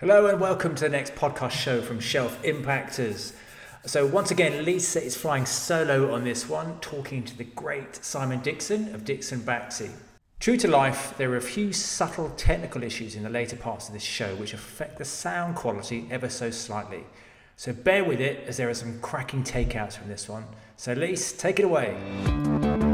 Hello and welcome to the next podcast show from Shelf Impactors. So, once again, Lisa is flying solo on this one, talking to the great Simon Dixon of Dixon Baxi. True to life, there are a few subtle technical issues in the later parts of this show which affect the sound quality ever so slightly. So, bear with it as there are some cracking takeouts from this one. So, Lisa, take it away.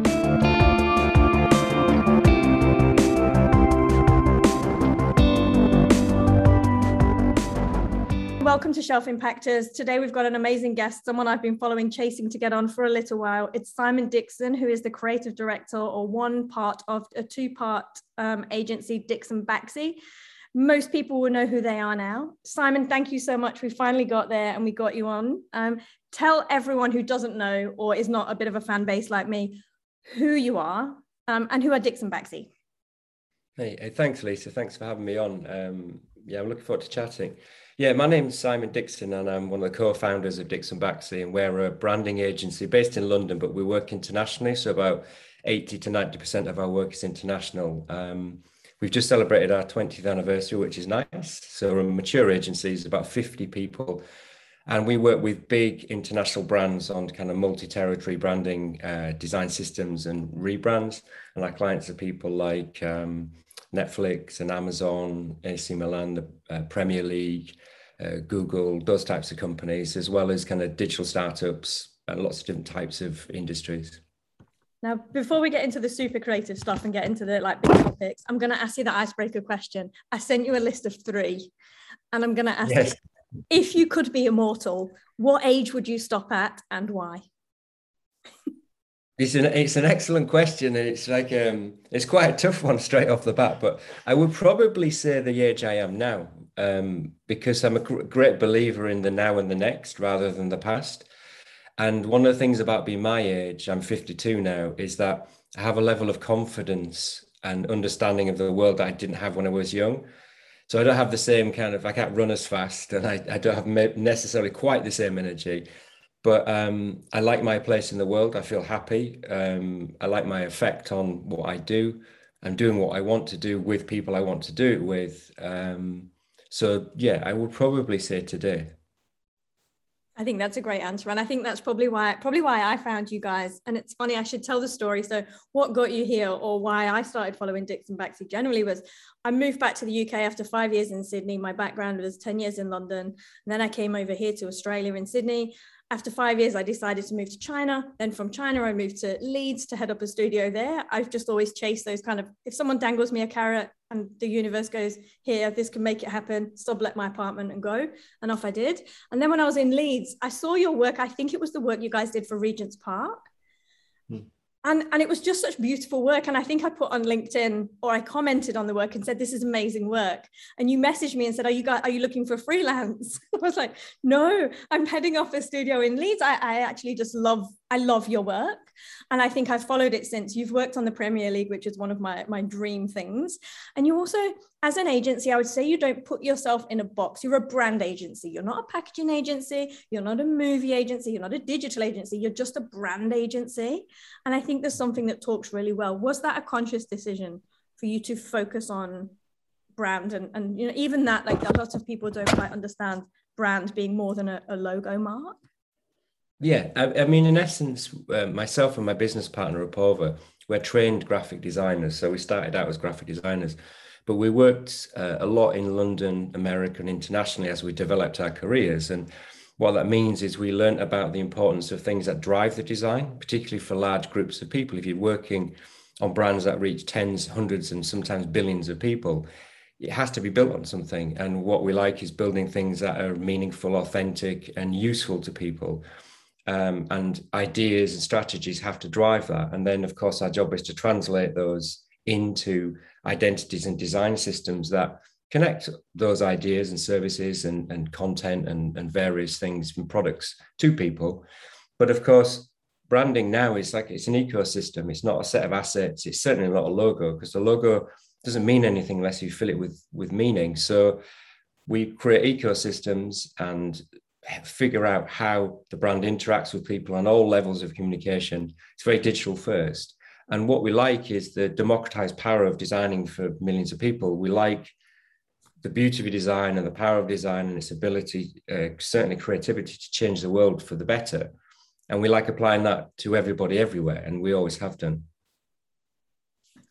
Welcome to Shelf Impactors. Today we've got an amazing guest, someone I've been following, chasing to get on for a little while. It's Simon Dixon, who is the creative director or one part of a two part um, agency, Dixon Baxi. Most people will know who they are now. Simon, thank you so much. We finally got there and we got you on. Um, tell everyone who doesn't know or is not a bit of a fan base like me who you are um, and who are Dixon Baxi. Hey, hey, thanks, Lisa. Thanks for having me on. Um, yeah, I'm looking forward to chatting. Yeah, my name's Simon Dixon, and I'm one of the co-founders of Dixon Baxi. and we're a branding agency based in London, but we work internationally. So about 80 to 90 percent of our work is international. Um, we've just celebrated our 20th anniversary, which is nice. So we're a mature agency, it's about 50 people, and we work with big international brands on kind of multi-territory branding, uh, design systems, and rebrands. And our clients are people like um, Netflix and Amazon, AC Milan, the uh, Premier League, uh, Google, those types of companies, as well as kind of digital startups and lots of different types of industries. Now, before we get into the super creative stuff and get into the like big topics, I'm going to ask you the icebreaker question. I sent you a list of three, and I'm going to ask yes. you if you could be immortal, what age would you stop at and why? It's an it's an excellent question, and it's like um, it's quite a tough one straight off the bat. But I would probably say the age I am now, um, because I'm a great believer in the now and the next rather than the past. And one of the things about being my age, I'm 52 now, is that I have a level of confidence and understanding of the world that I didn't have when I was young. So I don't have the same kind of I can't run as fast, and I, I don't have necessarily quite the same energy but um, I like my place in the world. I feel happy. Um, I like my effect on what I do. I'm doing what I want to do with people I want to do it with. Um, so yeah, I would probably say today. I think that's a great answer, and I think that's probably why probably why I found you guys. And it's funny, I should tell the story. So, what got you here, or why I started following Dixon Baxi generally was I moved back to the UK after five years in Sydney. My background was ten years in London, and then I came over here to Australia in Sydney after five years, I decided to move to China. Then from China, I moved to Leeds to head up a studio there. I've just always chased those kind of, if someone dangles me a carrot and the universe goes, here, this can make it happen, sublet my apartment and go. And off I did. And then when I was in Leeds, I saw your work. I think it was the work you guys did for Regent's Park. And and it was just such beautiful work. And i think i put on linkedin or i commented on the work and said this is amazing work. And you messaged me and said are you guys are you looking for freelance? I was like no i'm heading off a studio in leeds. I, I actually just love I love your work. And I think I've followed it since you've worked on the Premier League, which is one of my, my dream things. And you also, as an agency, I would say you don't put yourself in a box. You're a brand agency. You're not a packaging agency. You're not a movie agency. You're not a digital agency. You're just a brand agency. And I think there's something that talks really well. Was that a conscious decision for you to focus on brand? And, and you know, even that, like a lot of people don't quite understand brand being more than a, a logo mark. Yeah, I, I mean, in essence, uh, myself and my business partner Apoorva, we're trained graphic designers. So we started out as graphic designers, but we worked uh, a lot in London, America, and internationally as we developed our careers. And what that means is we learned about the importance of things that drive the design, particularly for large groups of people. If you're working on brands that reach tens, hundreds, and sometimes billions of people, it has to be built on something. And what we like is building things that are meaningful, authentic, and useful to people um, and ideas and strategies have to drive that. And then, of course, our job is to translate those into identities and design systems that connect those ideas and services and, and content and, and various things and products to people. But of course, branding now is like it's an ecosystem. It's not a set of assets. It's certainly not a logo because the logo doesn't mean anything unless you fill it with with meaning. So we create ecosystems and figure out how the brand interacts with people on all levels of communication. It's very digital first. And what we like is the democratized power of designing for millions of people. We like the beauty of design and the power of design and its ability, uh, certainly creativity to change the world for the better. And we like applying that to everybody everywhere, and we always have done.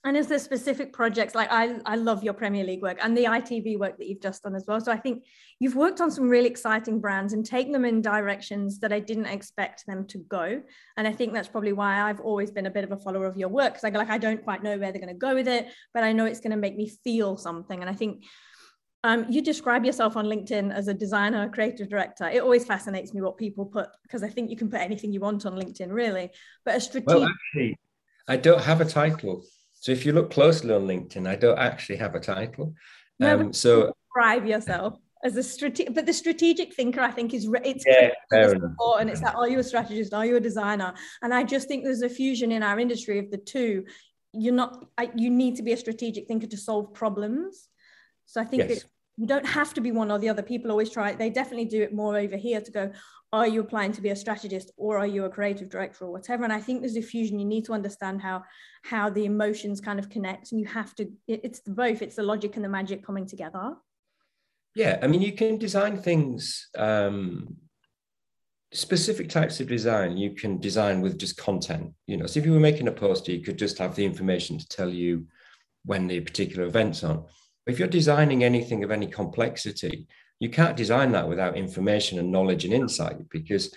And is there specific projects like I, I love your Premier League work and the ITV work that you've just done as well. So I think you've worked on some really exciting brands and taken them in directions that I didn't expect them to go. And I think that's probably why I've always been a bit of a follower of your work because I go like I don't quite know where they're going to go with it, but I know it's going to make me feel something. And I think um, you describe yourself on LinkedIn as a designer, creative director. It always fascinates me what people put because I think you can put anything you want on LinkedIn, really. But a strategic. Well, actually, I don't have a title. So if you look closely on LinkedIn, I don't actually have a title. No, um, so describe yourself as a strategic, but the strategic thinker, I think, is it's yeah, important. It's that are you a strategist? Are you a designer? And I just think there's a fusion in our industry of the two. You're not. You need to be a strategic thinker to solve problems. So I think yes. that you don't have to be one or the other. People always try. They definitely do it more over here to go are you applying to be a strategist or are you a creative director or whatever? And i think there's a fusion. You need to understand how how the emotions kind of connect and you have to it's both it's the logic and the magic coming together. Yeah i mean you can design things um specific types of design you can design with just content you know. So if you were making a poster you could just have the information to tell you when the particular event's on if you're designing anything of any complexity you can't design that without information and knowledge and insight because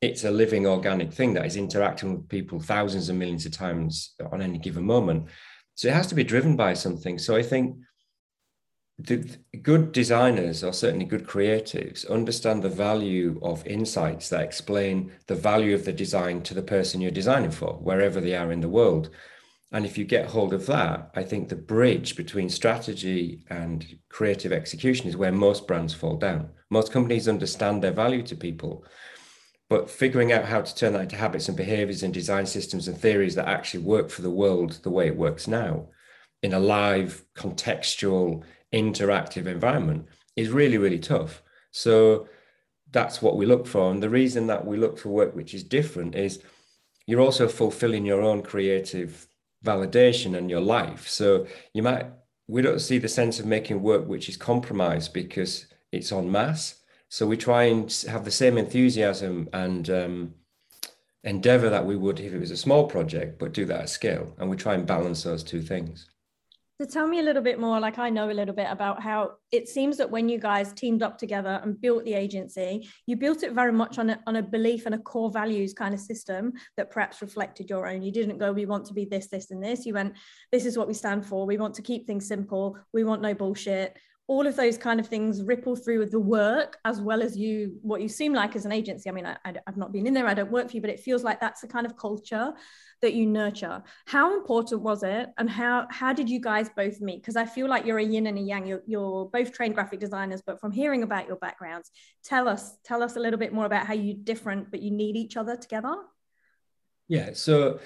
it's a living organic thing that is interacting with people thousands and millions of times on any given moment. So it has to be driven by something. So I think the good designers or certainly good creatives understand the value of insights that explain the value of the design to the person you're designing for, wherever they are in the world. And if you get hold of that, I think the bridge between strategy and creative execution is where most brands fall down. Most companies understand their value to people, but figuring out how to turn that into habits and behaviors and design systems and theories that actually work for the world the way it works now in a live, contextual, interactive environment is really, really tough. So that's what we look for. And the reason that we look for work which is different is you're also fulfilling your own creative validation and your life. So you might we don't see the sense of making work which is compromised because it's on mass. So we try and have the same enthusiasm and um, endeavor that we would if it was a small project, but do that at scale. And we try and balance those two things. So tell me a little bit more, like I know a little bit about how it seems that when you guys teamed up together and built the agency, you built it very much on a, on a belief and a core values kind of system that perhaps reflected your own. You didn't go, we want to be this, this, and this. You went, this is what we stand for. We want to keep things simple. We want no bullshit all of those kind of things ripple through with the work as well as you what you seem like as an agency. I mean I, have not been in there i don't work for you but it feels like that's the kind of culture that you nurture. How important was it and how how did you guys both meet? Because i feel like you're a yin and a yang. You're, you're both trained graphic designers but from hearing about your backgrounds tell us tell us a little bit more about how you're different but you need each other together. Yeah so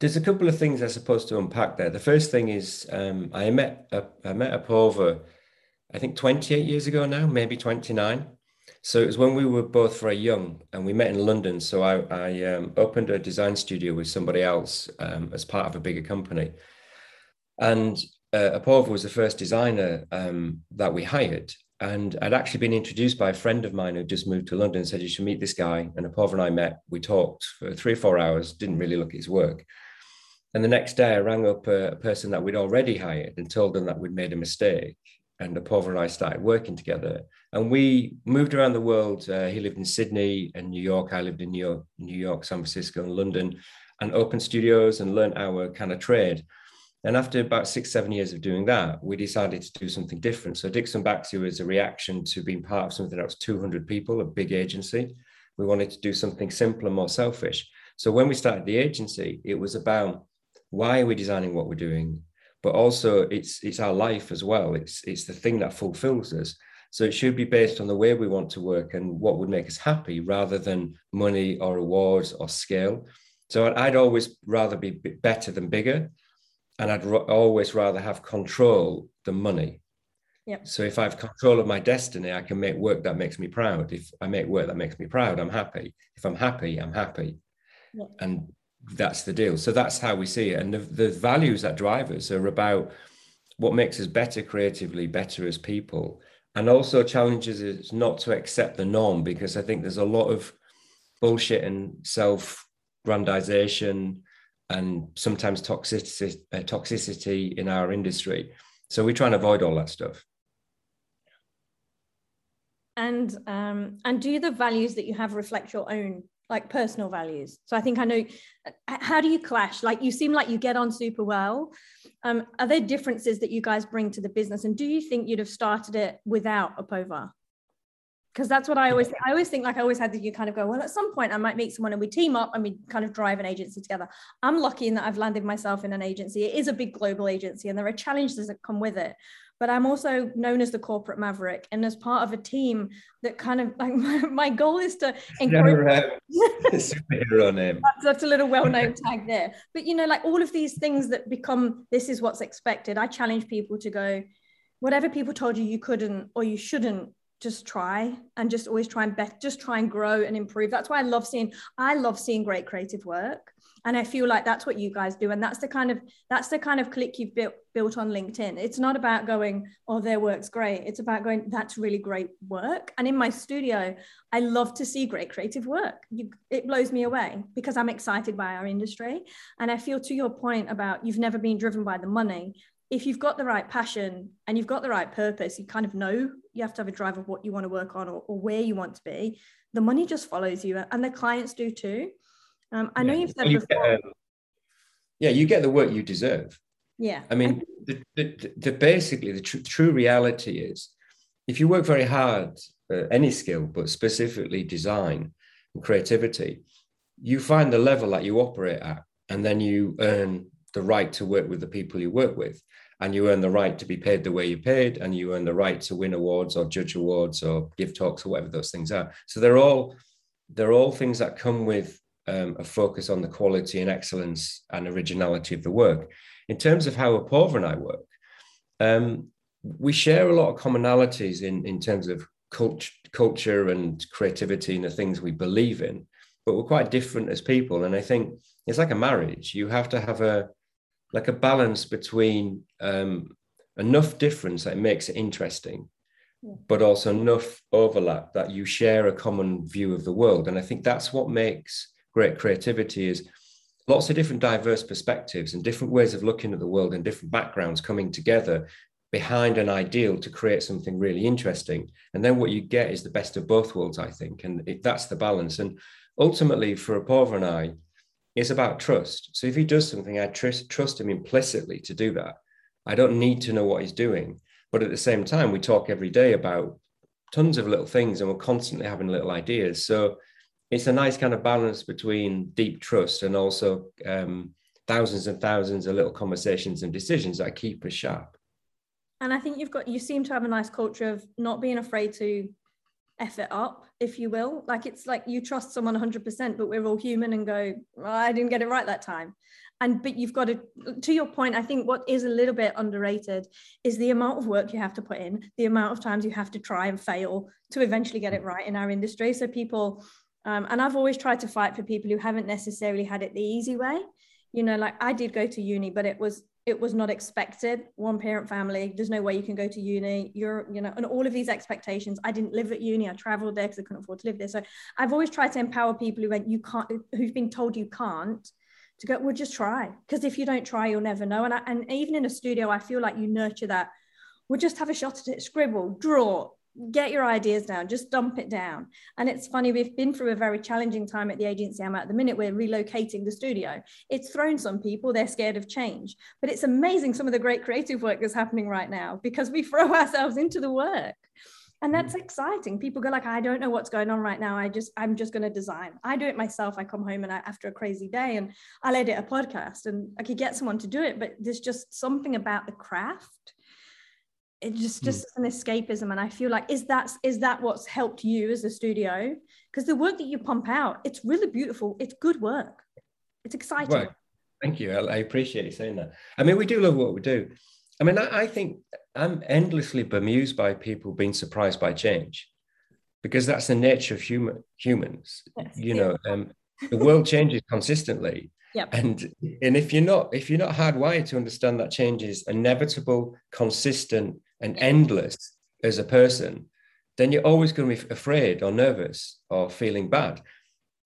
there's a couple of things I suppose to unpack there. The first thing is um, I met a, I met Apoorva I think 28 years ago now, maybe 29. So it was when we were both very young and we met in London. So I, I um, opened a design studio with somebody else um, as part of a bigger company. And uh, Apoorva was the first designer um, that we hired. And I'd actually been introduced by a friend of mine who just moved to London and said, You should meet this guy. And Apoorva and I met. We talked for three or four hours, didn't really look at his work. And the next day, I rang up a person that we'd already hired and told them that we'd made a mistake and Apoorva and I started working together. And we moved around the world. Uh, he lived in Sydney and New York. I lived in New York, New York, San Francisco, and London, and opened studios and learned our kind of trade. And after about six, seven years of doing that, we decided to do something different. So Dixon Baxi was a reaction to being part of something that was 200 people, a big agency. We wanted to do something simpler, more selfish. So when we started the agency, it was about why are we designing what we're doing? But also it's it's our life as well. It's it's the thing that fulfills us. So it should be based on the way we want to work and what would make us happy, rather than money or awards or scale. So I'd, always rather be better than bigger, and I'd ro- always rather have control than money. Yep. So if I have control of my destiny, I can make work that makes me proud. If I make work that makes me proud, I'm happy. If I'm happy, I'm happy. Yep. And that's the deal. So that's how we see it. And the, the values that drive us are about what makes us better creatively, better as people, and also challenges us not to accept the norm because I think there's a lot of bullshit and self grandization and sometimes toxicity, uh, toxicity in our industry. So we try and avoid all that stuff. And um, and do the values that you have reflect your own like personal values? So I think I know. How do you clash? Like you seem like you get on super well. Um, are there differences that you guys bring to the business? And do you think you'd have started it without Apoorva? because that's what I always think. I always think like I always had that you kind of go, well, at some point I might meet someone and we team up and we kind of drive an agency together. I'm lucky in that I've landed myself in an agency. It is a big global agency and there are challenges that come with it. But I'm also known as the corporate maverick and as part of a team that kind of like my, my goal is to encourage superhero name. That's, that's a little well-known tag there. But you know, like all of these things that become this is what's expected. I challenge people to go, whatever people told you you couldn't or you shouldn't just try and just always try and bet, just try and grow and improve. That's why I love seeing, I love seeing great creative work. And I feel like that's what you guys do. And that's the kind of, that's the kind of click you've built, built on LinkedIn. It's not about going, oh, their work's great. It's about going, that's really great work. And in my studio, I love to see great creative work. You, it blows me away because I'm excited by our industry. And I feel to your point about you've never been driven by the money if you've got the right passion and you've got the right purpose, you kind of know you have to have a drive of what you want to work on or, or where you want to be. The money just follows you, and the clients do too. Um, I know you've said you before. Get, um, yeah, you get the work you deserve. Yeah. I mean, the, the, the basically the tr- true reality is, if you work very hard, uh, any skill, but specifically design and creativity, you find the level that you operate at, and then you earn the right to work with the people you work with and you earn the right to be paid the way you're paid and you earn the right to win awards or judge awards or give talks or whatever those things are so they're all they're all things that come with um, a focus on the quality and excellence and originality of the work. In terms of how Apoorva and I work um, we share a lot of commonalities in in terms of culture culture and creativity and the things we believe in but we're quite different as people. And i think it's like a marriage. You have to have a like a balance between um, enough difference that makes it interesting, but also enough overlap that you share a common view of the world. And I think that's what makes great creativity is lots of different diverse perspectives and different ways of looking at the world and different backgrounds coming together behind an ideal to create something really interesting. And then what you get is the best of both worlds, I think. And it, that's the balance. And ultimately, for Apoorva and I, it's about trust. So if he does something, I trust trust him implicitly to do that. I don't need to know what he's doing. But at the same time, we talk every day about tons of little things and we're constantly having little ideas. So it's a nice kind of balance between deep trust and also um, thousands and thousands of little conversations and decisions that keep us sharp. And I think you've got, you seem to have a nice culture of not being afraid to F it up, if you will. Like it's like you trust someone 100%, but we're all human and go, well, I didn't get it right that time. And but you've got to, to your point, I think what is a little bit underrated is the amount of work you have to put in, the amount of times you have to try and fail to eventually get it right in our industry. So people, um, and I've always tried to fight for people who haven't necessarily had it the easy way. You know, like I did go to uni, but it was it was not expected. One parent family there's no way you can go to uni. You're you know and all of these expectations. I didn't live at uni. I traveled there because i couldn't afford to live there. So i've always tried to empower people who went you can't who've been told you can't to go well just try. Because if you don't try you'll never know. And I, and even in a studio i feel like you nurture that. We'll just have a shot at it. Scribble draw get your ideas down just dump it down. And it's funny we've been through a very challenging time at the agency i'm at the minute. We're relocating the studio. It's thrown some people they're scared of change. But it's amazing some of the great creative work that's happening right now because we throw ourselves into the work. And hmm. that's exciting. People go like i don't know what's going on right now. I just i'm just going to design. I do it myself. I come home and I, after a crazy day and i'll edit a podcast and i could get someone to do it. But there's just something about the craft it just hmm. just mm. an escapism. And i feel like is that is that what's helped you as a studio? Because the work that you pump out it's really beautiful. It's good work. It's exciting. Well, thank you. I, appreciate you saying that. I mean we do love what we do. I mean I, I think i'm endlessly bemused by people being surprised by change because that's the nature of human humans yes, you yeah. know um, the world changes consistently. Yep. And and if you're not if you're not hardwired to understand that change is inevitable, consistent, and endless, as a person, then you're always going to be afraid or nervous or feeling bad.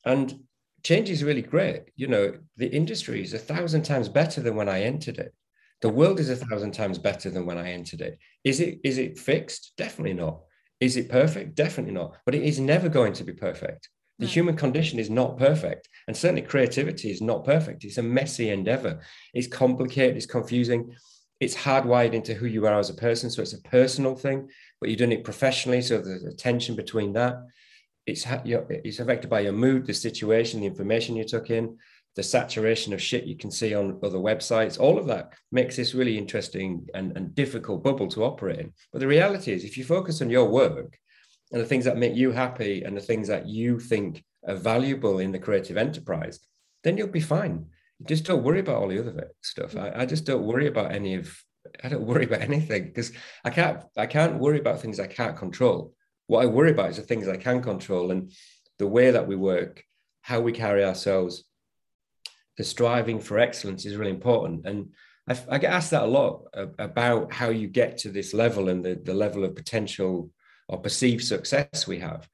And change is really great. You know, the industry is a thousand times better than when I entered it. The world is a thousand times better than when I entered it. Is it is it fixed? Definitely not. Is it perfect? Definitely not. But it is never going to be perfect. The human condition is not perfect. And certainly creativity is not perfect. It's a messy endeavor. It's complicated, it's confusing, it's hardwired into who you are as a person. So it's a personal thing, but you're doing it professionally. So there's a tension between that. It's, it's affected by your mood, the situation, the information you took in, the saturation of shit you can see on other websites. All of that makes this really interesting and, and difficult bubble to operate in. But the reality is, if you focus on your work, and the things that make you happy and the things that you think are valuable in the creative enterprise, then you'll be fine. Just don't worry about all the other stuff. Mm. I, I just don't worry about any of I don't worry about anything because I can't I can't worry about things I can't control. What I worry about is the things I can control and the way that we work, how we carry ourselves. The striving for excellence is really important. And I, I get asked that a lot about how you get to this level and the, the level of potential or perceived success we have.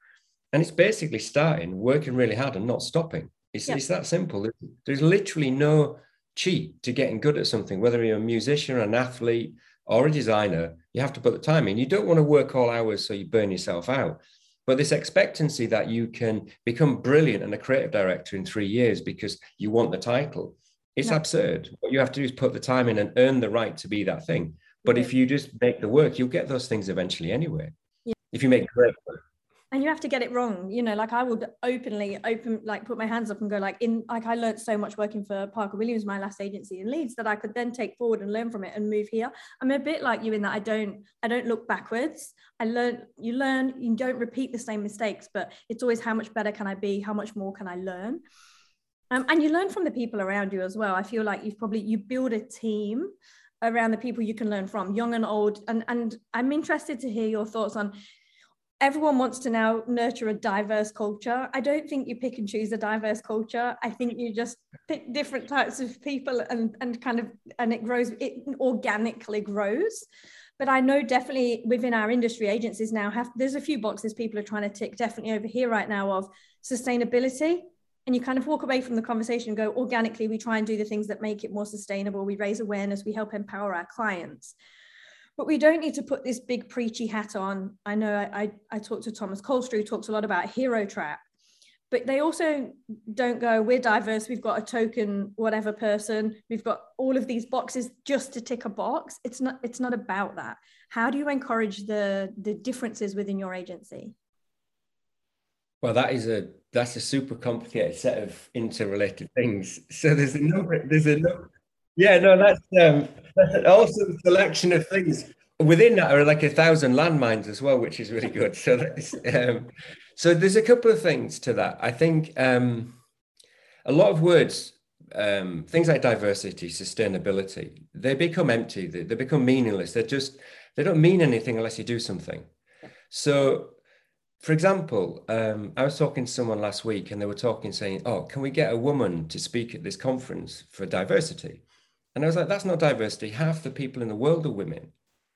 And it's basically starting, working really hard and not stopping. It's, it's that simple. There's literally no cheat to getting good at something, whether you're a musician, an athlete, or a designer, you have to put the time in. You don't want to work all hours so you burn yourself out. But this expectancy that you can become brilliant and a creative director in three years because you want the title, it's no. absurd. What you have to do is put the time in and earn the right to be that thing. But if you just make the work, you'll get those things eventually anyway if you make great and you have to get it wrong you know like i would openly open like put my hands up and go like in like i learned so much working for parker williams my last agency in leeds that i could then take forward and learn from it and move here. I'm a bit like you in that i don't i don't look backwards. I learn you learn you don't repeat the same mistakes but it's always how much better can i be? How much more can i learn? Um, and you learn from the people around you as well. I feel like you've probably you build a team around the people you can learn from young and old. And and i'm interested to hear your thoughts on everyone wants to now nurture a diverse culture. I don't think you pick and choose a diverse culture. I think you just pick different types of people and, and kind of, and it grows, it organically grows. But I know definitely within our industry agencies now have, there's a few boxes people are trying to tick definitely over here right now of sustainability. And you kind of walk away from the conversation and go, organically, we try and do the things that make it more sustainable. We raise awareness, we help empower our clients but we don't need to put this big preachy hat on. I know I, I, I talked to Thomas Kolster, who talks a lot about hero trap, but they also don't go, we're diverse, we've got a token, whatever person, we've got all of these boxes just to tick a box. It's not, it's not about that. How do you encourage the, the differences within your agency? Well, that is a that's a super complicated set of interrelated things. So there's a number, there's a number, yeah, no, that's um, that's an awesome selection of things. Within that are like a thousand landmines as well, which is really good. So um, so there's a couple of things to that. I think um, a lot of words, um, things like diversity, sustainability, they become empty. They, they become meaningless. They're just they don't mean anything unless you do something. So for example, um, I was talking to someone last week and they were talking saying, Oh, can we get a woman to speak at this conference for diversity? And I was like, that's not diversity. Half the people in the world are women.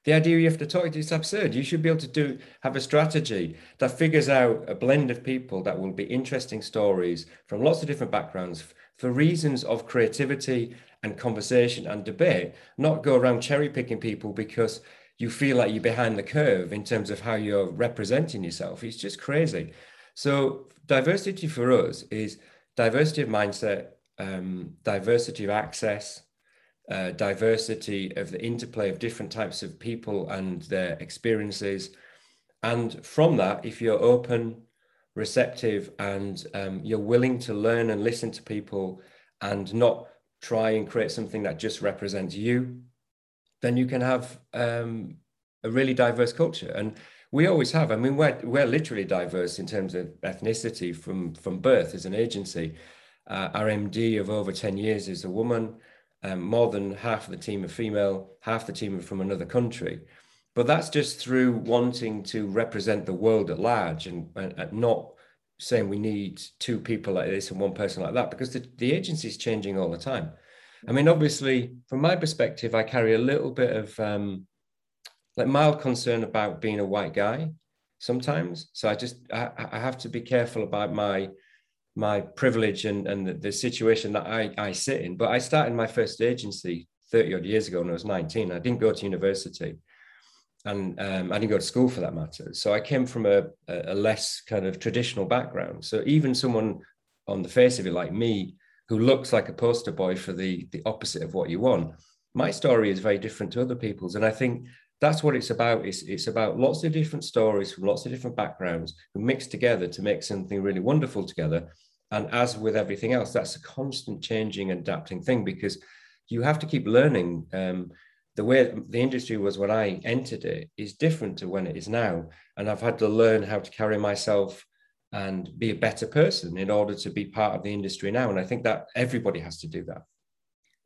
The idea you have to talk to is absurd. You should be able to do have a strategy that figures out a blend of people that will be interesting stories from lots of different backgrounds for reasons of creativity and conversation and debate, not go around cherry picking people because you feel like you're behind the curve in terms of how you're representing yourself. It's just crazy. So diversity for us is diversity of mindset, um, diversity of access, uh, diversity of the interplay of different types of people and their experiences. And from that, if you're open, receptive, and um, you're willing to learn and listen to people and not try and create something that just represents you, then you can have um, a really diverse culture. And we always have. I mean, we're, we're literally diverse in terms of ethnicity from, from birth as an agency. Uh, our MD of over 10 years is a woman um, more than half of the team are female, half the team are from another country. But that's just through wanting to represent the world at large and, and not saying we need two people like this and one person like that because the, the agency is changing all the time. I mean, obviously, from my perspective, I carry a little bit of um, like mild concern about being a white guy sometimes. So I just I, I have to be careful about my my privilege and, and the, the, situation that I, I sit in. But I started my first agency 30 odd years ago when I was 19. I didn't go to university and um, I didn't go to school for that matter. So I came from a, a less kind of traditional background. So even someone on the face of it like me, who looks like a poster boy for the, the opposite of what you want, my story is very different to other people's. And I think that's what it's about. It's, it's about lots of different stories from lots of different backgrounds who mix together to make something really wonderful together. And as with everything else, that's a constant changing, adapting thing because you have to keep learning. Um, the way the industry was when I entered it is different to when it is now. And I've had to learn how to carry myself and be a better person in order to be part of the industry now. And I think that everybody has to do that.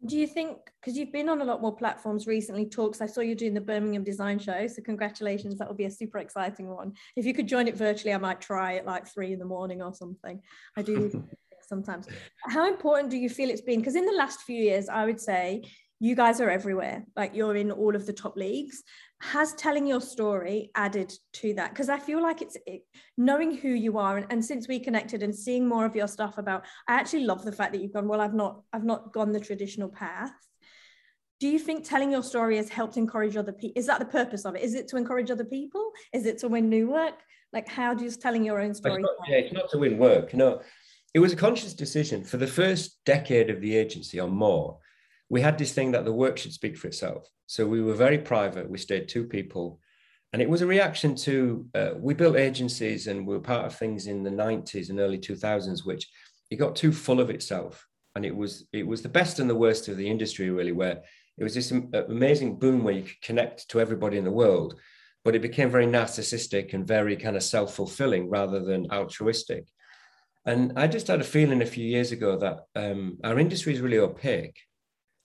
Do you think, because you've been on a lot more platforms recently, talks, I saw you doing the Birmingham Design Show. So, congratulations. That will be a super exciting one. If you could join it virtually, I might try at like three in the morning or something. I do sometimes. How important do you feel it's been? Because in the last few years, I would say you guys are everywhere. Like you're in all of the top leagues. Has telling your story added to that? Because i feel like it's it, knowing who you are and, and since we connected and seeing more of your stuff about i actually love the fact that you've gone well i've not i've not gone the traditional path. Do you think telling your story has helped encourage other people is that the purpose of it? Is it to encourage other people? Is it to win new work? Like how do you telling your own story it's not, yeah it's not to win work no it was a conscious decision for the first decade of the agency or more we had this thing that the work should speak for itself. So we were very private. We stayed two people. And it was a reaction to, uh, we built agencies and we were part of things in the 90s and early 2000s, which it got too full of itself. And it was, it was the best and the worst of the industry, really, where it was this amazing boom where you could connect to everybody in the world. But it became very narcissistic and very kind of self fulfilling rather than altruistic. And I just had a feeling a few years ago that um, our industry is really opaque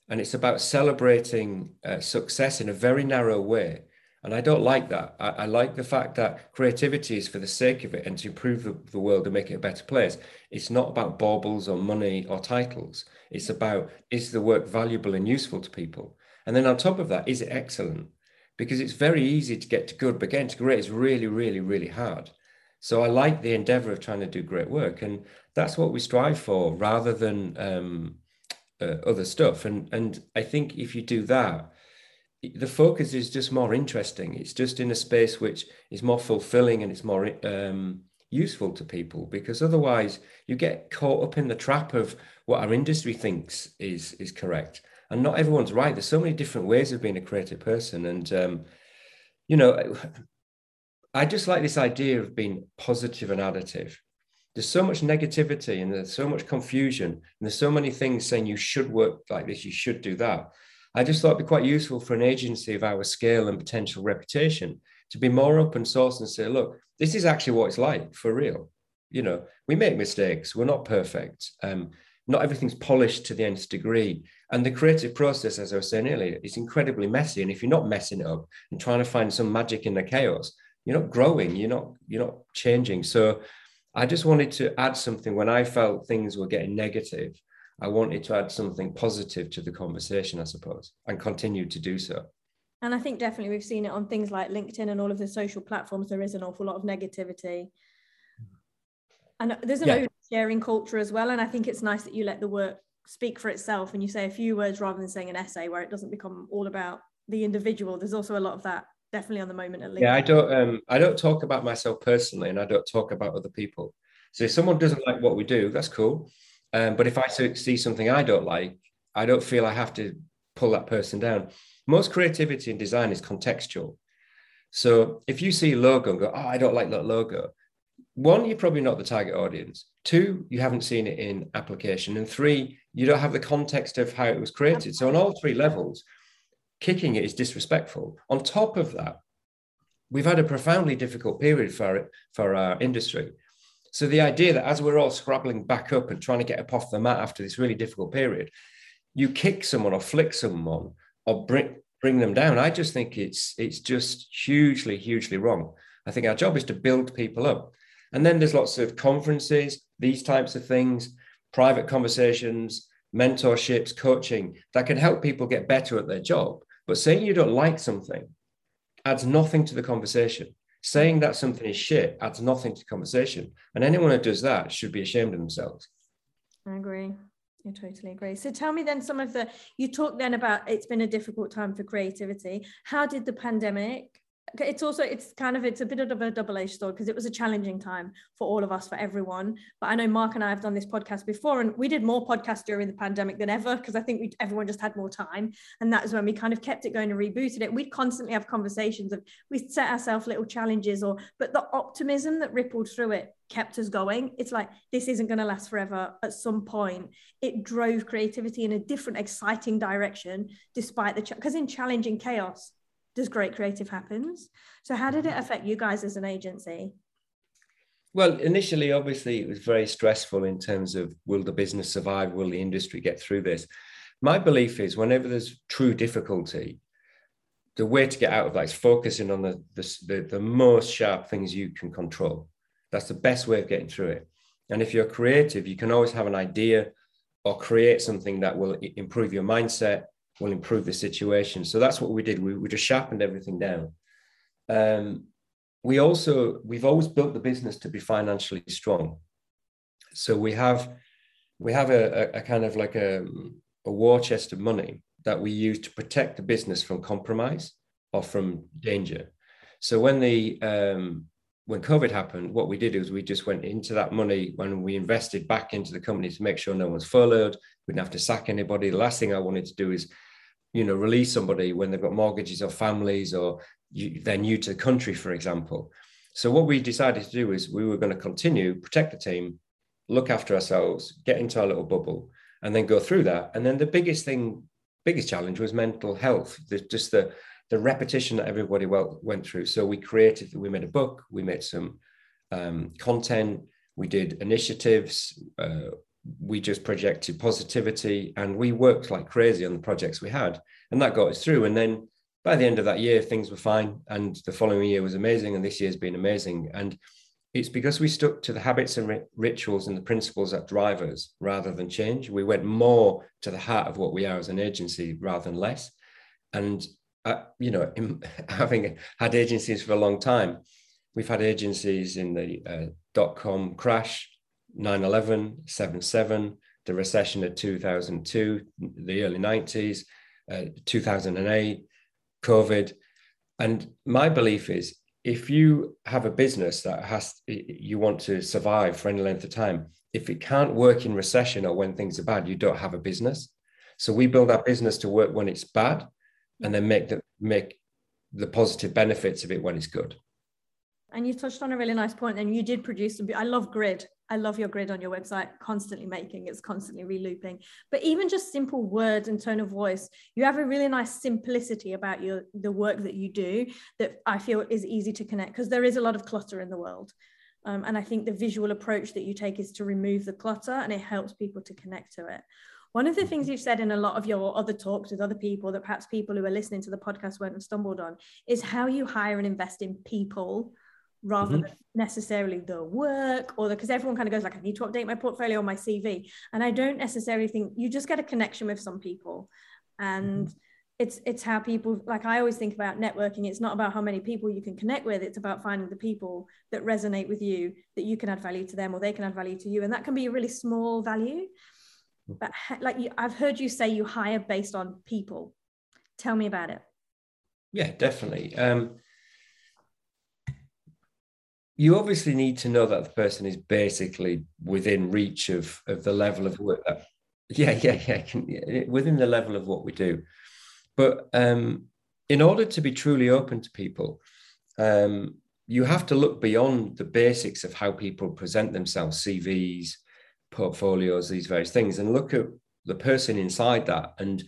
and it's about celebrating uh, success in a very narrow way. And I don't like that. I, I, like the fact that creativity is for the sake of it and to improve the, the world and make it a better place. It's not about baubles or money or titles. It's about is the work valuable and useful to people? And then on top of that, is it excellent? Because it's very easy to get to good, but getting to great is really, really, really hard. So I like the endeavor of trying to do great work. And that's what we strive for rather than um, uh, other stuff. And and I think if you do that, the focus is just more interesting. It's just in a space which is more fulfilling and it's more um, useful to people. Because otherwise, you get caught up in the trap of what our industry thinks is is correct, and not everyone's right. There's so many different ways of being a creative person, and um, you know. I just like this idea of being positive and additive there's so much negativity and there's so much confusion and there's so many things saying you should work like this you should do that. I just thought it'd be quite useful for an agency of our scale and potential reputation to be more open source and say look this is actually what it's like for real. You know we make mistakes we're not perfect um, not everything's polished to the nth degree. And the creative process as i was saying earlier is incredibly messy. And if you're not messing it up and trying to find some magic in the chaos you're not growing you're not you're not changing. So I just wanted to add something when I felt things were getting negative. I wanted to add something positive to the conversation, I suppose, and continue to do so. And I think definitely we've seen it on things like LinkedIn and all of the social platforms. There is an awful lot of negativity. And there's an yeah. sharing culture as well. And I think it's nice that you let the work speak for itself and you say a few words rather than saying an essay where it doesn't become all about the individual. There's also a lot of that definitely on the moment at least. Yeah, I don't um I don't talk about myself personally and I don't talk about other people. So if someone doesn't like what we do, that's cool. Um, but if I see something I don't like, I don't feel I have to pull that person down. Most creativity in design is contextual. So if you see a logo and go, oh, I don't like that logo, one, you're probably not the target audience. Two, you haven't seen it in application. And three, you don't have the context of how it was created. So on all three levels, kicking it is disrespectful. On top of that, we've had a profoundly difficult period for it, for our industry. So the idea that as we're all scrabbling back up and trying to get up off the mat after this really difficult period, you kick someone or flick someone or bring bring them down. I just think it's it's just hugely, hugely wrong. I think our job is to build people up. And then there's lots of conferences, these types of things, private conversations, mentorships, coaching that can help people get better at their job. But saying you don't like something adds nothing to the conversation. Saying that something is shit adds nothing to conversation. And anyone who does that should be ashamed of themselves. I agree. I totally agree. So tell me then some of the, you talked then about it's been a difficult time for creativity. How did the pandemic it's also it's kind of it's a bit of a double-edged sword because it was a challenging time for all of us for everyone. But i know mark and i have done this podcast before and we did more podcasts during the pandemic than ever because i think we everyone just had more time. And that is when we kind of kept it going and rebooted it. We'd constantly have conversations of we set ourselves little challenges or but the optimism that rippled through it kept us going. It's like this isn't going to last forever at some point. It drove creativity in a different exciting direction despite the because ch- in challenging chaos does great creative happens. So how did it mm-hmm. affect you guys as an agency? Well, initially, obviously, it was very stressful in terms of will the business survive? Will the industry get through this? My belief is whenever there's true difficulty, the way to get out of that is focusing on the, the, the, the most sharp things you can control. That's the best way of getting through it. And if you're creative, you can always have an idea or create something that will improve your mindset, will improve the situation. So that's what we did. We, we just sharpened everything down. Um, we also we've always built the business to be financially strong. So we have we have a, a, a kind of like a, a war chest of money that we use to protect the business from compromise or from danger. So when the um, when COVID happened, what we did is we just went into that money when we invested back into the company to make sure no one's furloughed. We didn't have to sack anybody. The last thing I wanted to do is you know release somebody when they've got mortgages or families or you, they're new to the country for example. So what we decided to do is we were going to continue protect the team look after ourselves get into our little bubble and then go through that. And then the biggest thing biggest challenge was mental health the, just the the repetition that everybody well, went through. So we created we made a book we made some um, content we did initiatives uh, we just projected positivity and we worked like crazy on the projects we had and that got us through. And then by the end of that year things were fine and the following year was amazing and this year's been amazing. And it's because we stuck to the habits and rituals and the principles that drive us rather than change. We went more to the heart of what we are as an agency rather than less. And uh, you know in, having had agencies for a long time we've had agencies in the uh, dot-com crash 9-11, 7-7, the recession of 2002, the early 90s, uh, 2008, COVID. And my belief is if you have a business that has you want to survive for any length of time, if it can't work in recession or when things are bad, you don't have a business. So we build our business to work when it's bad and then make the make the positive benefits of it when it's good. And you touched on a really nice point. and you did produce. I love grid. I love your grid on your website, constantly making, it's constantly relooping. But even just simple words and tone of voice, you have a really nice simplicity about your the work that you do that I feel is easy to connect because there is a lot of clutter in the world. Um, and I think the visual approach that you take is to remove the clutter and it helps people to connect to it. One of the things you've said in a lot of your other talks with other people that perhaps people who are listening to the podcast won't have stumbled on is how you hire and invest in people rather mm-hmm. than necessarily the work or the because everyone kind of goes like I need to update my portfolio or my CV and I don't necessarily think you just get a connection with some people. And mm-hmm. it's it's how people like I always think about networking. It's not about how many people you can connect with. It's about finding the people that resonate with you that you can add value to them or they can add value to you. And that can be a really small value. Mm. but like you, I've heard you say you hire based on people. Tell me about it. Yeah definitely. Um you obviously need to know that the person is basically within reach of of the level of work that yeah yeah yeah can, within the level of what we do. But um in order to be truly open to people um you have to look beyond the basics of how people present themselves cvs portfolios these various things and look at the person inside that and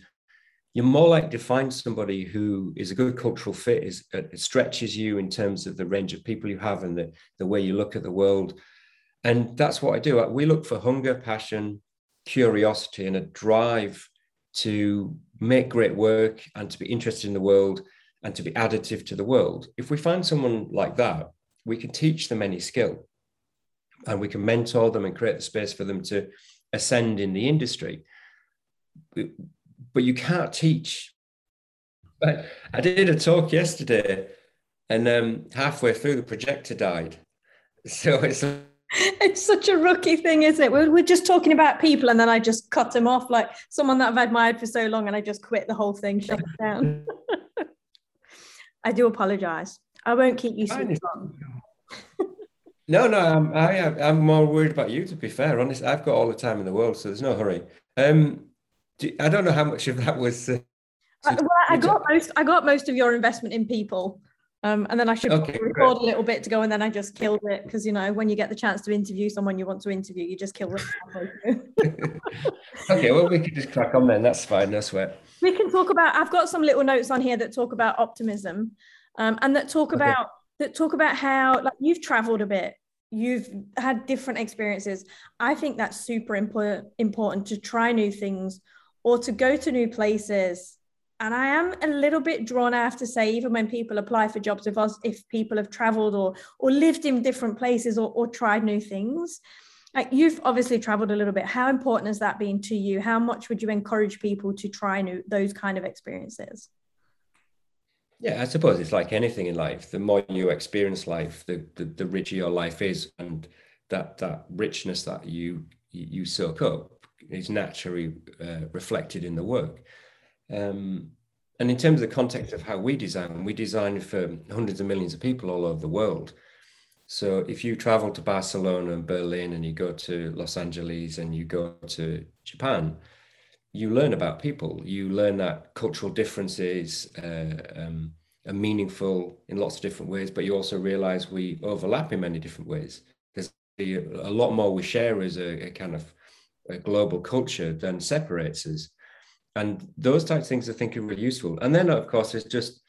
you're more likely to find somebody who is a good cultural fit, is uh, it stretches you in terms of the range of people you have and the, the way you look at the world. And that's what I do. We look for hunger, passion, curiosity, and a drive to make great work and to be interested in the world and to be additive to the world. If we find someone like that, we can teach them any skill and we can mentor them and create the space for them to ascend in the industry but you can't teach. But I did a talk yesterday and um, halfway through the projector died. So it's it's such a rookie thing, isn't it? We're, we're just talking about people, and then I just cut them off like someone that I've admired for so long, and I just quit the whole thing, shut it down. I do apologize. I won't keep you so long. no, no, I'm, I, I'm more worried about you. To be fair, honest, I've got all the time in the world, so there's no hurry. Um, do, I don't know how much of that was. Uh, uh well, I got most. I got most of your investment in people. Um, and then I should okay, record great. a little bit to go, and then I just killed it because you know when you get the chance to interview someone you want to interview, you just kill them. okay, well we can just crack on then. That's fine. No sweat. We can talk about. I've got some little notes on here that talk about optimism, um, and that talk okay. about that talk about how like you've travelled a bit, you've had different experiences. I think that's super important important to try new things or to go to new places and I am a little bit drawn. I have to say, even when people apply for jobs with us, if people have travelled or or lived in different places or, or tried new things, like you've obviously travelled a little bit. How important has that been to you? How much would you encourage people to try new those kind of experiences? Yeah, I suppose it's like anything in life. The more you experience life, the the, the richer your life is, and that that richness that you you soak up is naturally uh, reflected in the work. Um, and in terms of the context of how we design, we design for hundreds of millions of people all over the world. So if you travel to Barcelona and Berlin and you go to Los Angeles and you go to Japan, you learn about people. You learn that cultural differences uh, um, are meaningful in lots of different ways, but you also realize we overlap in many different ways. There's a lot more we share as a, a kind of a global culture then separates us and those types of things I think are really useful. And then of course it's just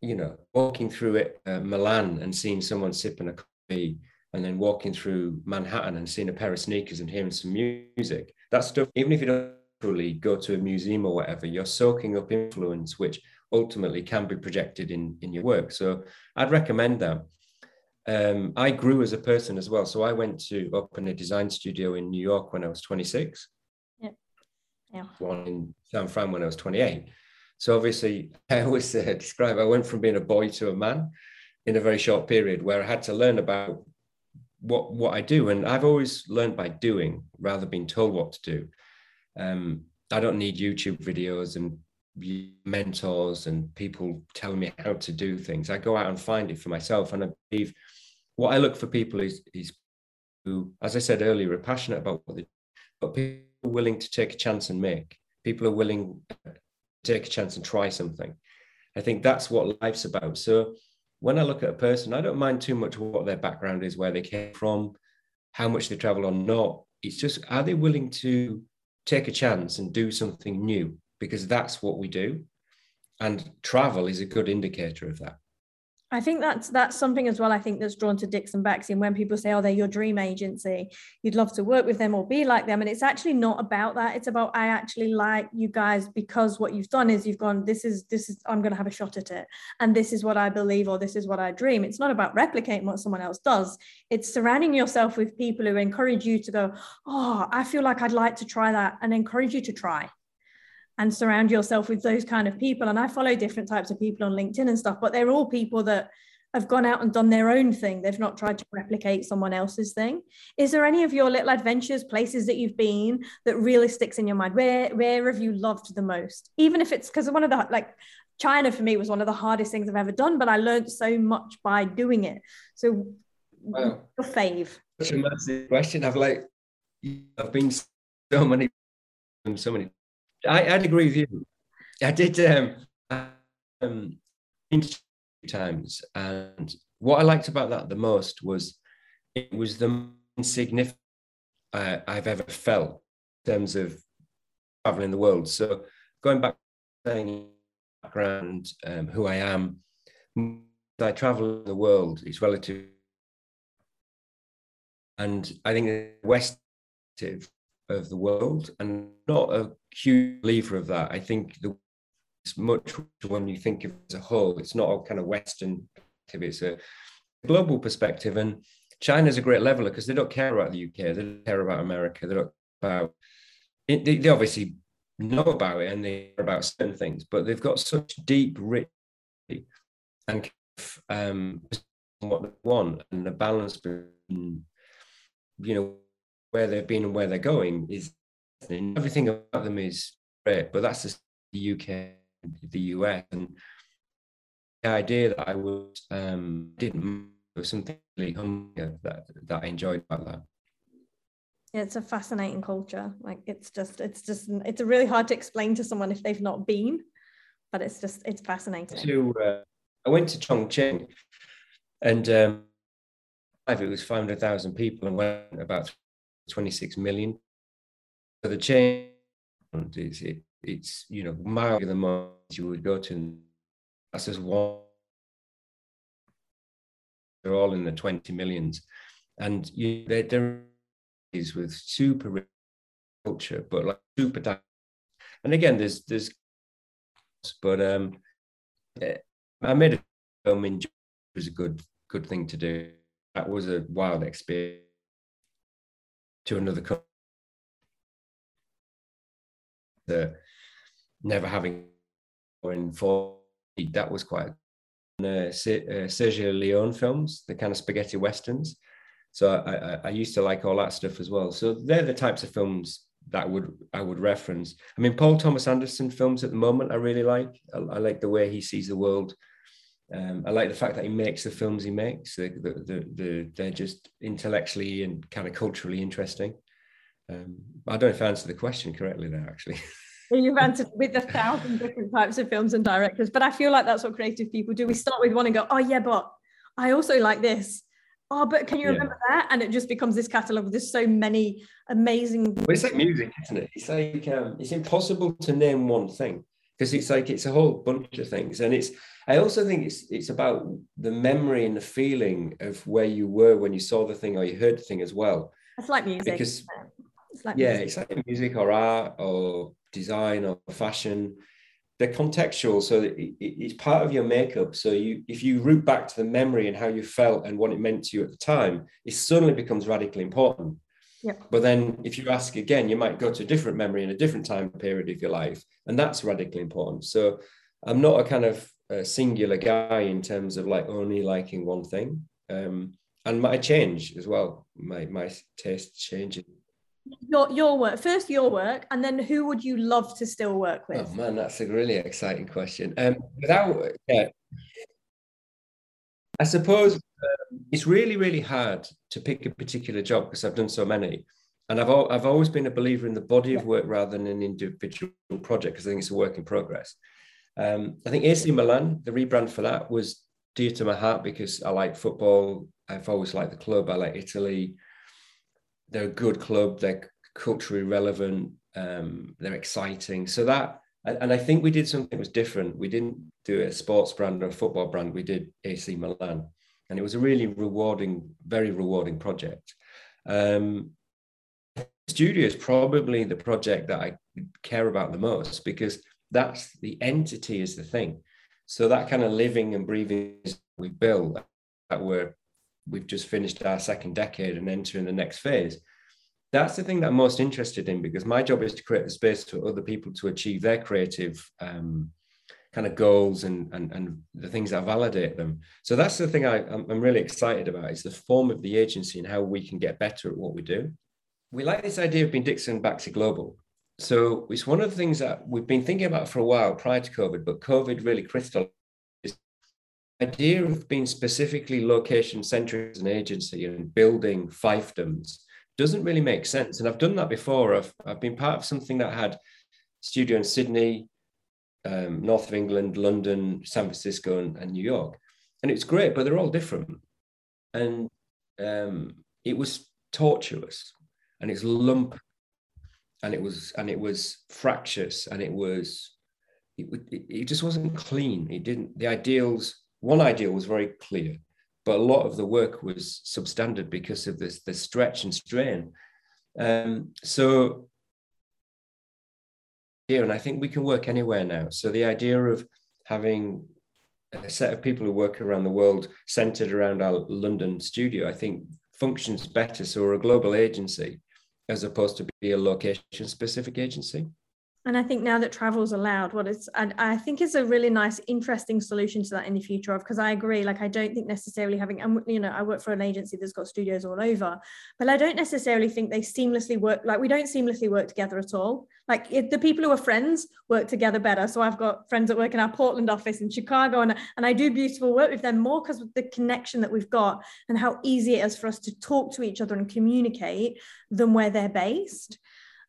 you know walking through it uh, Milan and seeing someone sipping a coffee, and then walking through Manhattan and seeing a pair of sneakers and hearing some music. That stuff, even if you don't truly go to a museum or whatever, you're soaking up influence which ultimately can be projected in in your work. So I'd recommend that. Um, I grew as a person as well. So I went to open a design studio in New York when I was 26 yeah. yeah. one in San Fran when I was 28. So obviously, I always uh, describe I went from being a boy to a man in a very short period where I had to learn about what what I do, and I've always learned by doing rather than being told what to do. Um, I don't need YouTube videos and mentors and people telling me how to do things. I go out and find it for myself, and I believe what I look for people is is who, as I said earlier, are passionate about what they, but people willing to take a chance and make. People are willing to take a chance and try something. I think that's what life's about. So when I look at a person, I don't mind too much what their background is, where they came from, how much they travel or not. It's just, are they willing to take a chance and do something new? Because that's what we do. And travel is a good indicator of that. I think that's that's something as well. I think that's drawn to Dixon Baxi. And when people say, "Oh, they're your dream agency," you'd love to work with them or be like them, and it's actually not about that. It's about I actually like you guys because what you've done is you've gone. This is this is I'm going to have a shot at it, and this is what I believe or this is what I dream. It's not about replicating what someone else does. It's surrounding yourself with people who encourage you to go. Oh, I feel like I'd like to try that, and encourage you to try and surround yourself with those kind of people. And I follow different types of people on LinkedIn and stuff, but they're all people that have gone out and done their own thing. They've not tried to replicate someone else's thing. Is there any of your little adventures, places that you've been that really sticks in your mind? Where where have you loved the most? Even if it's because one of the like China for me was one of the hardest things I've ever done, but I learned so much by doing it. So wow. your fave. Such a massive question. I've like I've been so many so many I, would agree with you. I did um, um times, and what I liked about that the most was it was the insignificant uh, I've ever felt in terms of traveling the world. So going back saying background, um, who I am, I travel the world. It's relative, and I think the West of the world and not a huge believer of that. I think the, it's much when you think of as a whole, it's not a kind of Western it's a global perspective. And China's a great leveler because they don't care about the UK, they don't care about America, they don't about it, they, they obviously know about it and they care about certain things, but they've got such deep, rich and um, what they want and the balance between, you know, where they've been and where they're going is everything about them is great, but that's the UK, the US, and the idea that I was um, didn't was something really humbling that that I enjoyed about that. Yeah, it's a fascinating culture. Like it's just, it's just, it's really hard to explain to someone if they've not been, but it's just, it's fascinating. To, uh, I went to Chongqing, and um, it was 500,000 people and went about 26 million. So the change is it, it's you know miles the most you would go to. That's just one. They're all in the 20 millions, and you, they're, they're with super culture, but like super. And again, there's there's, but um, eh, I made a film in was a good good thing to do. That was a wild experience to another country. Never having in for that was quite uh, uh, Sergio Leone films, the kind of spaghetti westerns. So I, I, I, used to like all that stuff as well. So they're the types of films that would I would reference. I mean, Paul Thomas Anderson films at the moment I really like. I, I like the way he sees the world. Um, I like the fact that he makes the films he makes. The, the, the, the, they're just intellectually and kind of culturally interesting. Um, I don't know if I answered the question correctly there, actually. You've answered with a thousand different types of films and directors, but I feel like that's what creative people do. We start with one and go, oh, yeah, but I also like this. Oh, but can you yeah. remember that? And it just becomes this catalogue. There's so many amazing. Well, it's like music, isn't it? It's like um, it's impossible to name one thing because it's like it's a whole bunch of things, and it's. I also think it's it's about the memory and the feeling of where you were when you saw the thing or you heard the thing as well. It's like music. Because it's like yeah, music. it's like music or art or design or fashion they're contextual so it, it's part of your makeup so you if you root back to the memory and how you felt and what it meant to you at the time it suddenly becomes radically important yeah. but then if you ask again you might go to a different memory in a different time period of your life and that's radically important. So i'm not a kind of a singular guy in terms of like only liking one thing. Um, and my change as well. My my taste changes your your work first your work and then who would you love to still work with? oh man that's a really exciting question. Um without yeah. I suppose um, it's really really hard to pick a particular job because i've done so many and i've al- i've always been a believer in the body of work rather than an individual project because i think it's a work in progress um, i think ac milan the rebrand for that was dear to my heart because i like football i've always liked the club i like italy they're a good club. They're culturally relevant. Um, they're exciting. So that, and I think we did something that was different. We didn't do a sports brand or a football brand. We did AC Milan, and it was a really rewarding, very rewarding project. Um, studio is probably the project that I care about the most because that's the entity is the thing. So that kind of living and breathing we built that we're we've just finished our second decade and entering the next phase. That's the thing that I'm most interested in because my job is to create the space for other people to achieve their creative um, kind of goals and, and and the things that validate them. So that's the thing I, I'm really excited about is the form of the agency and how we can get better at what we do. We like this idea of being Dixon Baxi Global. So it's one of the things that we've been thinking about for a while prior to COVID, but COVID really crystallized the idea of being specifically location centric as an agency and building fiefdoms doesn't really make sense. And I've done that before. I've, I've been part of something that had studio in Sydney, um, north of England, London, San Francisco, and, and, New York. And it's great, but they're all different. And um, it was tortuous and it's lump and it was and it was fractious and it was it, it, it just wasn't clean. It didn't the ideals one ideal was very clear, but a lot of the work was substandard because of this the stretch and strain. Um, so here, and I think we can work anywhere now. So the idea of having a set of people who work around the world centered around our London studio, I think functions better. So we're a global agency as opposed to be a location specific agency. And I think now that travel is allowed, what it's, and I think it's a really nice, interesting solution to that in the future of, because I agree, like, I don't think necessarily having, and you know, I work for an agency that's got studios all over, but I don't necessarily think they seamlessly work, like, we don't seamlessly work together at all. Like, it, the people who are friends work together better. So I've got friends that work in our Portland office in Chicago, and, and I do beautiful work with them more because of the connection that we've got and how easy it is for us to talk to each other and communicate than where they're based.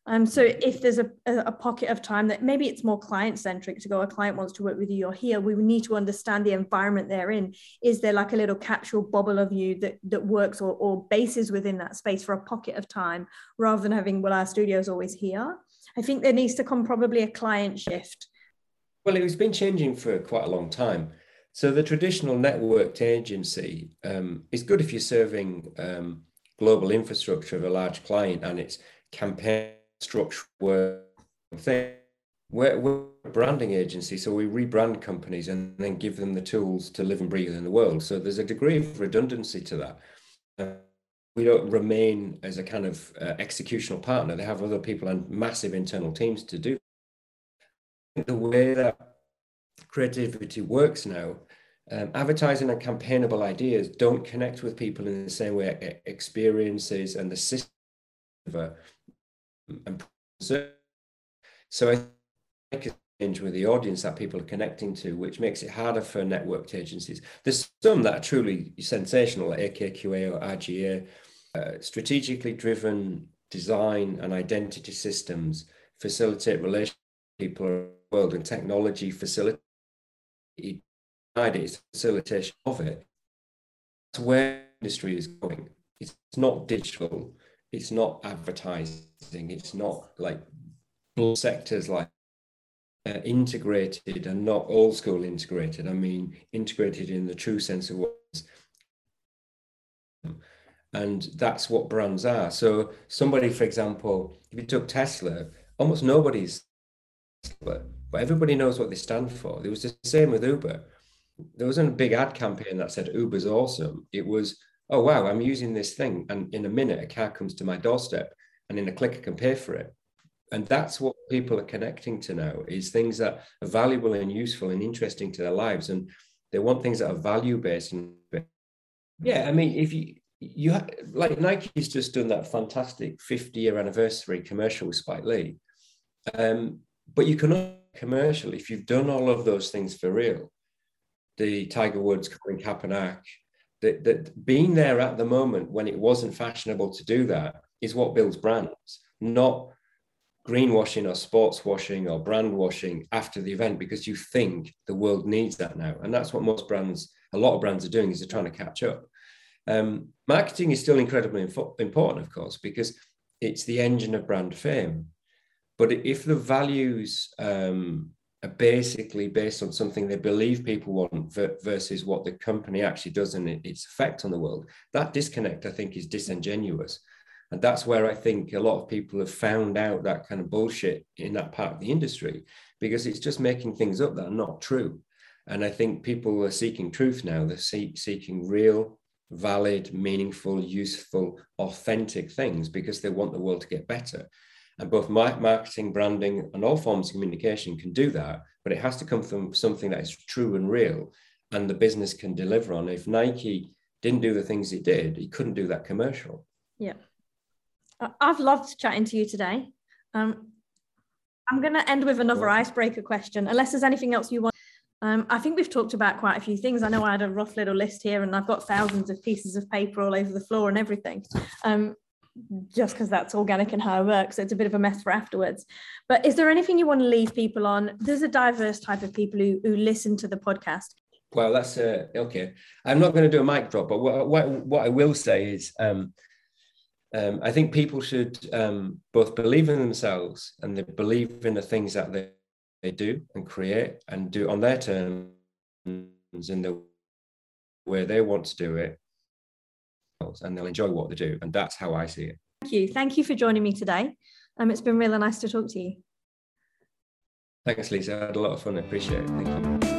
Um, so if there's a, a pocket of time that maybe it's more client centric to go, a client wants to work with you, you're here, we need to understand the environment they're in. Is there like a little capsule bubble of you that, that works or, or bases within that space for a pocket of time rather than having, well, our studio's always here? I think there needs to come probably a client shift. Well, it's been changing for quite a long time. So the traditional networked agency um, is good if you're serving um, global infrastructure of a large client and it's campaign structure thing. We're, we're, a branding agency, so we rebrand companies and then give them the tools to live and breathe in the world. So there's a degree of redundancy to that. Uh, we don't remain as a kind of uh, executional partner. They have other people and massive internal teams to do. The way that creativity works now, um, advertising and campaignable ideas don't connect with people in the same way experiences and the system and so I think with the audience that people are connecting to, which makes it harder for networked agencies. There's some that are truly sensational, like AKQA or RGA, uh, strategically driven design and identity systems facilitate relationships people around the world and technology facilitate its facilitation of it. That's where industry is going. It's not digital it's not advertising it's not like sectors like uh, integrated and not old school integrated. I mean integrated in the true sense of words. And that's what brands are. So somebody for example if you took tesla almost nobody's tesla, but everybody knows what they stand for. It was the same with uber. There wasn't a big ad campaign that said uber's awesome. It was oh wow i'm using this thing and in a minute a car comes to my doorstep and in a click i can pay for it. And that's what people are connecting to now is things that are valuable and useful and interesting to their lives and they want things that are value based yeah i mean if you you ha- like nike's just done that fantastic 50 year anniversary commercial with spike lee. Um, but you can commercial if you've done all of those things for real the tiger woods colin kaepernick that, that being there at the moment when it wasn't fashionable to do that is what builds brands, not greenwashing or sports washing or brand washing after the event because you think the world needs that now. And that's what most brands, a lot of brands are doing is they're trying to catch up. Um, marketing is still incredibly important, of course, because it's the engine of brand fame. But if the values um, are basically based on something they believe people want versus what the company actually does and its effect on the world. That disconnect, I think, is disingenuous. And that's where I think a lot of people have found out that kind of bullshit in that part of the industry because it's just making things up that are not true. And I think people are seeking truth now. They're see- seeking real, valid, meaningful, useful, authentic things because they want the world to get better. And both marketing, branding, and all forms of communication can do that, but it has to come from something that is true and real and the business can deliver on. If Nike didn't do the things it did, he couldn't do that commercial. Yeah. I've loved chatting to you today. Um, I'm going to end with another icebreaker question, unless there's anything else you want. Um, I think we've talked about quite a few things. I know I had a rough little list here, and I've got thousands of pieces of paper all over the floor and everything. Um, just because that's organic and how it works. So it's a bit of a mess for afterwards. But is there anything you want to leave people on? There's a diverse type of people who, who listen to the podcast. Well, that's uh, okay. I'm not going to do a mic drop, but what, what, what I will say is um, um, I think people should um, both believe in themselves and they believe in the things that they, they do and create and do on their terms in the way they want to do it and they'll enjoy what they do. And that's how I see it. Thank you. Thank you for joining me today. Um, it's been really nice to talk to you. Thanks, Lisa. I had a lot of fun. I appreciate it. Thank you.